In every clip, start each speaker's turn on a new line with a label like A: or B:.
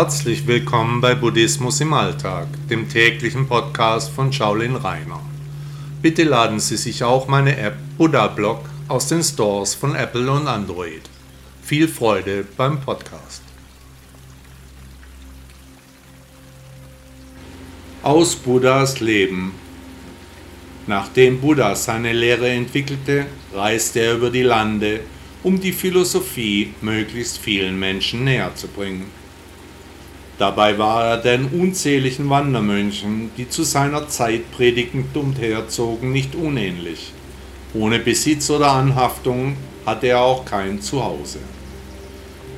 A: Herzlich willkommen bei Buddhismus im Alltag, dem täglichen Podcast von Shaolin Rainer. Bitte laden Sie sich auch meine App Buddha Blog aus den Stores von Apple und Android. Viel Freude beim Podcast. Aus Buddhas Leben Nachdem Buddha seine Lehre entwickelte, reiste er über die Lande, um die Philosophie möglichst vielen Menschen näher zu bringen. Dabei war er den unzähligen Wandermönchen, die zu seiner Zeit predigend umherzogen, nicht unähnlich. Ohne Besitz oder Anhaftung hatte er auch kein Zuhause.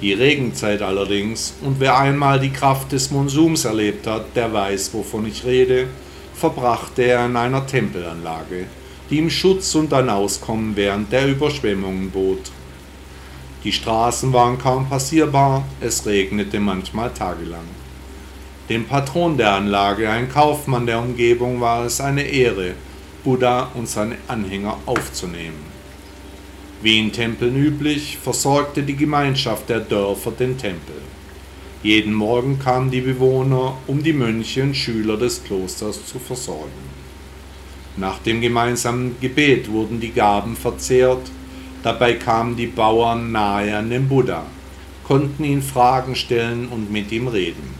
A: Die Regenzeit allerdings, und wer einmal die Kraft des Monsums erlebt hat, der weiß, wovon ich rede, verbrachte er in einer Tempelanlage, die ihm Schutz und ein Auskommen während der Überschwemmungen bot. Die Straßen waren kaum passierbar, es regnete manchmal tagelang. Dem Patron der Anlage, ein Kaufmann der Umgebung, war es eine Ehre, Buddha und seine Anhänger aufzunehmen. Wie in Tempeln üblich, versorgte die Gemeinschaft der Dörfer den Tempel. Jeden Morgen kamen die Bewohner, um die Mönche und Schüler des Klosters zu versorgen. Nach dem gemeinsamen Gebet wurden die Gaben verzehrt Dabei kamen die Bauern nahe an den Buddha, konnten ihn Fragen stellen und mit ihm reden.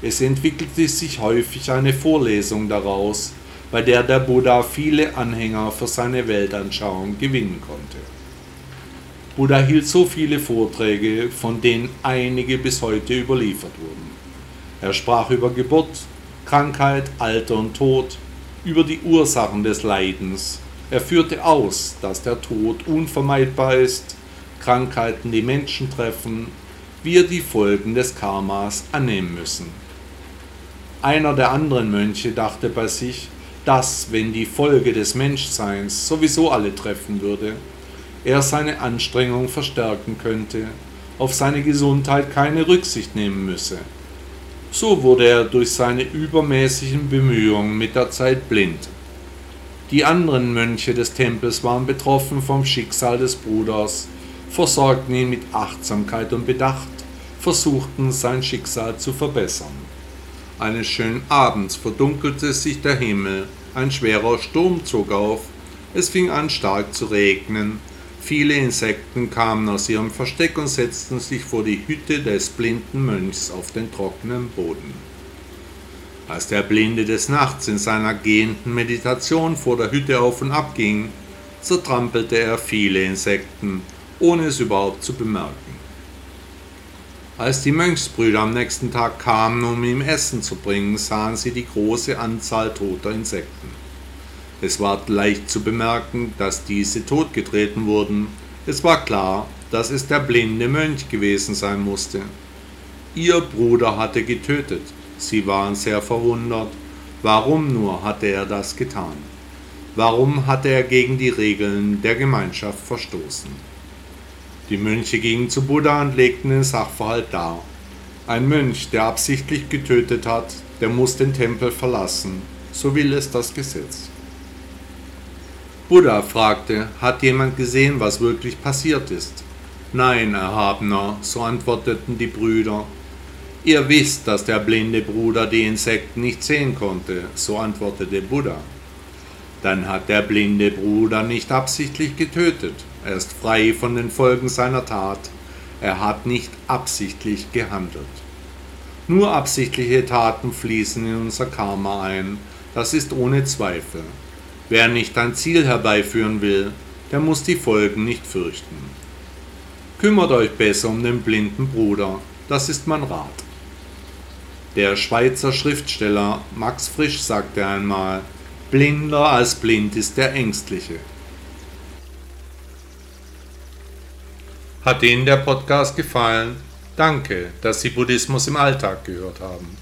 A: Es entwickelte sich häufig eine Vorlesung daraus, bei der der Buddha viele Anhänger für seine Weltanschauung gewinnen konnte. Buddha hielt so viele Vorträge, von denen einige bis heute überliefert wurden. Er sprach über Geburt, Krankheit, Alter und Tod, über die Ursachen des Leidens, er führte aus, dass der Tod unvermeidbar ist, Krankheiten die Menschen treffen, wir die Folgen des Karmas annehmen müssen. Einer der anderen Mönche dachte bei sich, dass, wenn die Folge des Menschseins sowieso alle treffen würde, er seine Anstrengung verstärken könnte, auf seine Gesundheit keine Rücksicht nehmen müsse. So wurde er durch seine übermäßigen Bemühungen mit der Zeit blind die anderen Mönche des Tempels waren betroffen vom Schicksal des Bruders, versorgten ihn mit Achtsamkeit und Bedacht, versuchten sein Schicksal zu verbessern. Eines schönen Abends verdunkelte sich der Himmel, ein schwerer Sturm zog auf, es fing an stark zu regnen, viele Insekten kamen aus ihrem Versteck und setzten sich vor die Hütte des blinden Mönchs auf den trockenen Boden. Als der Blinde des Nachts in seiner gehenden Meditation vor der Hütte auf und ab ging, zertrampelte er viele Insekten, ohne es überhaupt zu bemerken. Als die Mönchsbrüder am nächsten Tag kamen, um ihm Essen zu bringen, sahen sie die große Anzahl toter Insekten. Es war leicht zu bemerken, dass diese totgetreten wurden. Es war klar, dass es der blinde Mönch gewesen sein musste. Ihr Bruder hatte getötet. Sie waren sehr verwundert. Warum nur hatte er das getan? Warum hatte er gegen die Regeln der Gemeinschaft verstoßen? Die Mönche gingen zu Buddha und legten den Sachverhalt dar. Ein Mönch, der absichtlich getötet hat, der muss den Tempel verlassen, so will es das Gesetz. Buddha fragte, hat jemand gesehen, was wirklich passiert ist? Nein, Erhabener, so antworteten die Brüder, Ihr wisst, dass der blinde Bruder die Insekten nicht sehen konnte, so antwortete Buddha. Dann hat der blinde Bruder nicht absichtlich getötet, er ist frei von den Folgen seiner Tat, er hat nicht absichtlich gehandelt. Nur absichtliche Taten fließen in unser Karma ein, das ist ohne Zweifel. Wer nicht ein Ziel herbeiführen will, der muss die Folgen nicht fürchten. Kümmert euch besser um den blinden Bruder, das ist mein Rat. Der Schweizer Schriftsteller Max Frisch sagte einmal, Blinder als blind ist der Ängstliche. Hat Ihnen der Podcast gefallen? Danke, dass Sie Buddhismus im Alltag gehört haben.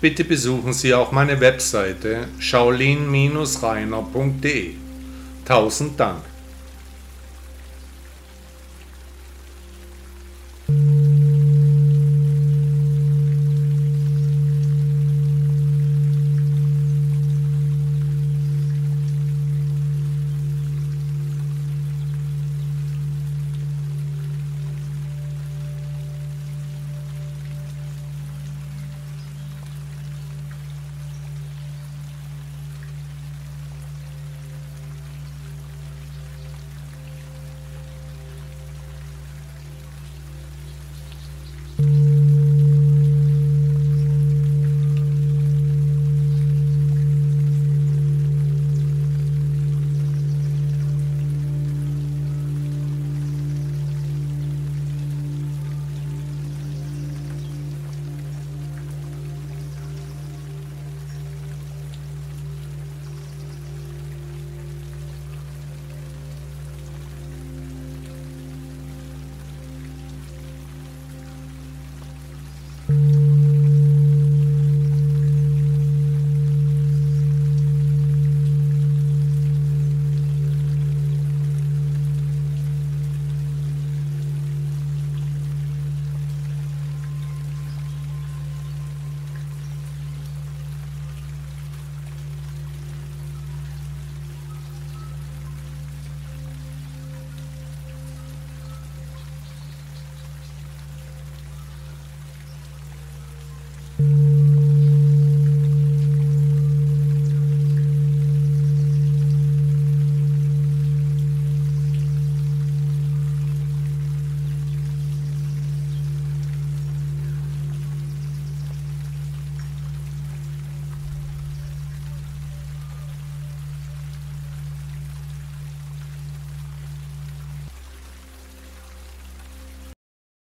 A: Bitte besuchen Sie auch meine Webseite shaolin-reiner.de. Tausend Dank.